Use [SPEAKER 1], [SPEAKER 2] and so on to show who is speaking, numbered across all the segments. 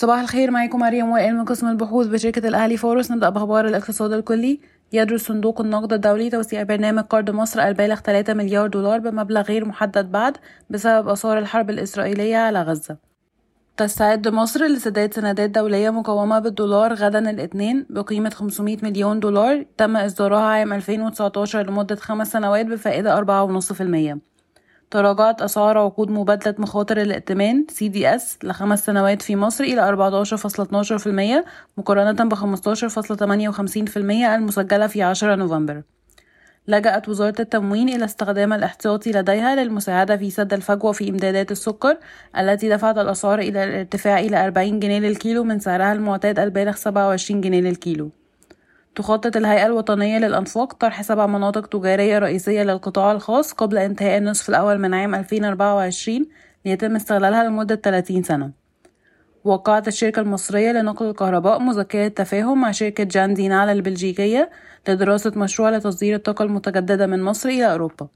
[SPEAKER 1] صباح الخير معاكم مريم وائل من قسم البحوث بشركة الأهلي فورس. نبدأ بأخبار الاقتصاد الكلي. يدرس صندوق النقد الدولي توسيع برنامج قرض مصر البالغ 3 مليار دولار بمبلغ غير محدد بعد بسبب آثار الحرب الإسرائيلية على غزة. تستعد مصر لسداد سندات دولية مقومة بالدولار غدا الاثنين بقيمة 500 مليون دولار. تم إصدارها عام 2019 لمدة خمس سنوات بفائدة 4.5% تراجعت أسعار عقود مبادلة مخاطر الائتمان CDS لخمس سنوات في مصر إلى 14.12% مقارنة ب 15.58% المسجلة في 10 نوفمبر. لجأت وزارة التموين إلى استخدام الاحتياطي لديها للمساعدة في سد الفجوة في إمدادات السكر التي دفعت الأسعار إلى الارتفاع إلى 40 جنيه للكيلو من سعرها المعتاد البالغ 27 جنيه للكيلو. تخطط الهيئة الوطنية للأنفاق طرح سبع مناطق تجارية رئيسية للقطاع الخاص قبل انتهاء النصف الأول من عام 2024 ليتم استغلالها لمدة 30 سنة. وقعت الشركة المصرية لنقل الكهرباء مذكرة تفاهم مع شركة جان دينال البلجيكية لدراسة مشروع لتصدير الطاقة المتجددة من مصر إلى أوروبا.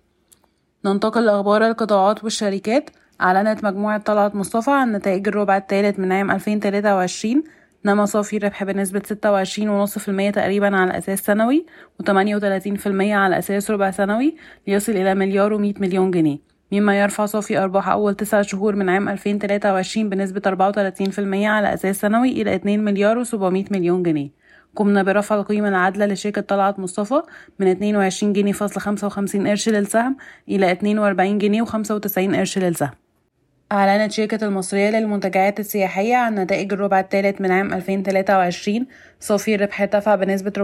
[SPEAKER 1] ننتقل لأخبار القطاعات والشركات. أعلنت مجموعة طلعت مصطفى عن نتائج الربع الثالث من عام 2023 نما صافي الربح بنسبة ستة وعشرين ونص في المية تقريبا على أساس سنوي وتمانية وتلاتين في المية على أساس ربع سنوي ليصل إلى مليار ومية مليون جنيه. مما يرفع صافي أرباح أول تسع شهور من عام ألفين تلاتة وعشرين بنسبة أربعة وتلاتين في المية على أساس سنوي إلى اتنين مليار وسبعمية مليون جنيه. قمنا برفع القيمة العادلة لشركة طلعت مصطفى من اتنين وعشرين جنيه فاصلة خمسة وخمسين قرش للسهم إلى اتنين وأربعين جنيه وخمسة وتسعين قرش للسهم. أعلنت شركة المصرية للمنتجعات السياحية عن نتائج الربع الثالث من عام 2023 صافي الربح ارتفع بنسبة 482%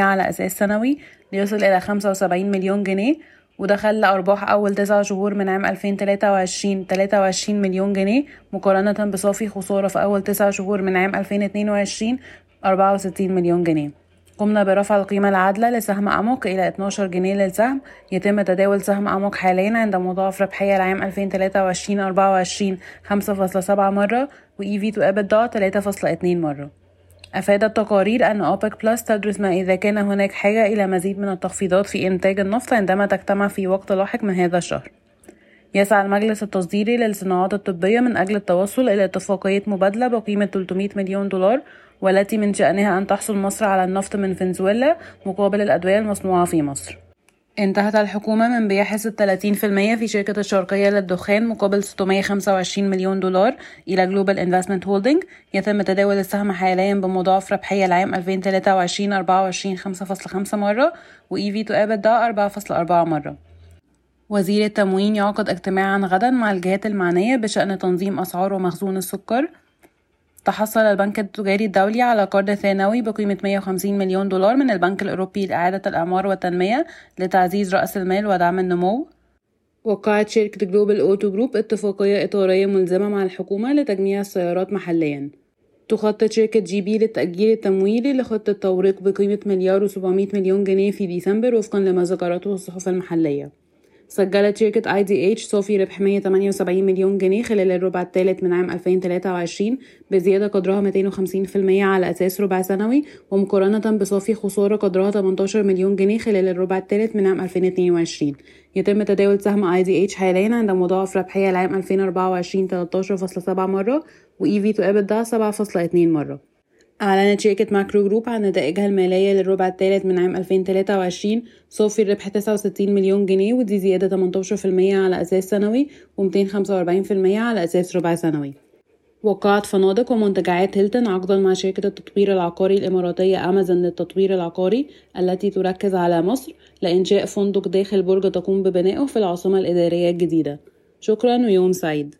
[SPEAKER 1] على أساس سنوي ليصل إلى 75 مليون جنيه وده خلى أرباح أول تسع شهور من عام 2023 23 مليون جنيه مقارنة بصافي خسارة في أول تسع شهور من عام 2022 64 مليون جنيه. قمنا برفع القيمة العادلة لسهم أموك إلى 12 جنيه للسهم. يتم تداول سهم أموك حاليا عند مضاعف ربحية العام 2023 24 5.7 مرة و EV to EBITDA 3.2 مرة. أفادت تقارير أن أوبك بلس تدرس ما إذا كان هناك حاجة إلى مزيد من التخفيضات في إنتاج النفط عندما تجتمع في وقت لاحق من هذا الشهر. يسعى المجلس التصديري للصناعات الطبية من أجل التوصل إلى اتفاقية مبادلة بقيمة 300 مليون دولار والتي من شأنها أن تحصل مصر على النفط من فنزويلا مقابل الأدوية المصنوعة في مصر. انتهت الحكومة من بيع حصة 30% في شركة الشرقية للدخان مقابل 625 مليون دولار إلى Global Investment Holding يتم تداول السهم حاليا بمضاعف ربحية العام 2023 24 5.5 مرة و EV to EBITDA 4.4 مرة. وزير التموين يعقد اجتماعا غدا مع الجهات المعنية بشأن تنظيم أسعار ومخزون السكر. تحصل البنك التجاري الدولي على قرض ثانوي بقيمة 150 مليون دولار من البنك الأوروبي لإعادة الأعمار والتنمية لتعزيز رأس المال ودعم النمو. وقعت شركة Global Auto Group اتفاقية إطارية ملزمة مع الحكومة لتجميع السيارات محليا. تخطط شركة GB للتأجير التمويلي لخطة توريق بقيمة مليار وسبعمية مليون جنيه في ديسمبر وفقا لما ذكرته الصحف المحلية. سجلت شركة IDH صافي ربح 178 مليون جنيه خلال الربع الثالث من عام 2023 بزيادة قدرها 250% على أساس ربع سنوي ومقارنة بصافي خسارة قدرها 18 مليون جنيه خلال الربع الثالث من عام 2022 يتم تداول سهم IDH حاليا عند مضاعف ربحية العام 2024 13.7 مرة و EV to EBITDA 7.2 مرة. أعلنت شركة Macro Group عن نتائجها المالية للربع الثالث من عام 2023 صافي الربح 69 مليون جنيه ودي زيادة 18% على أساس سنوي و245% على أساس ربع سنوي. وقعت فنادق ومنتجعات هيلتون عقدا مع شركة التطوير العقاري الإماراتية أمازون للتطوير العقاري التي تركز على مصر لإنشاء فندق داخل برج تقوم ببنائه في العاصمة الإدارية الجديدة. شكرا ويوم سعيد.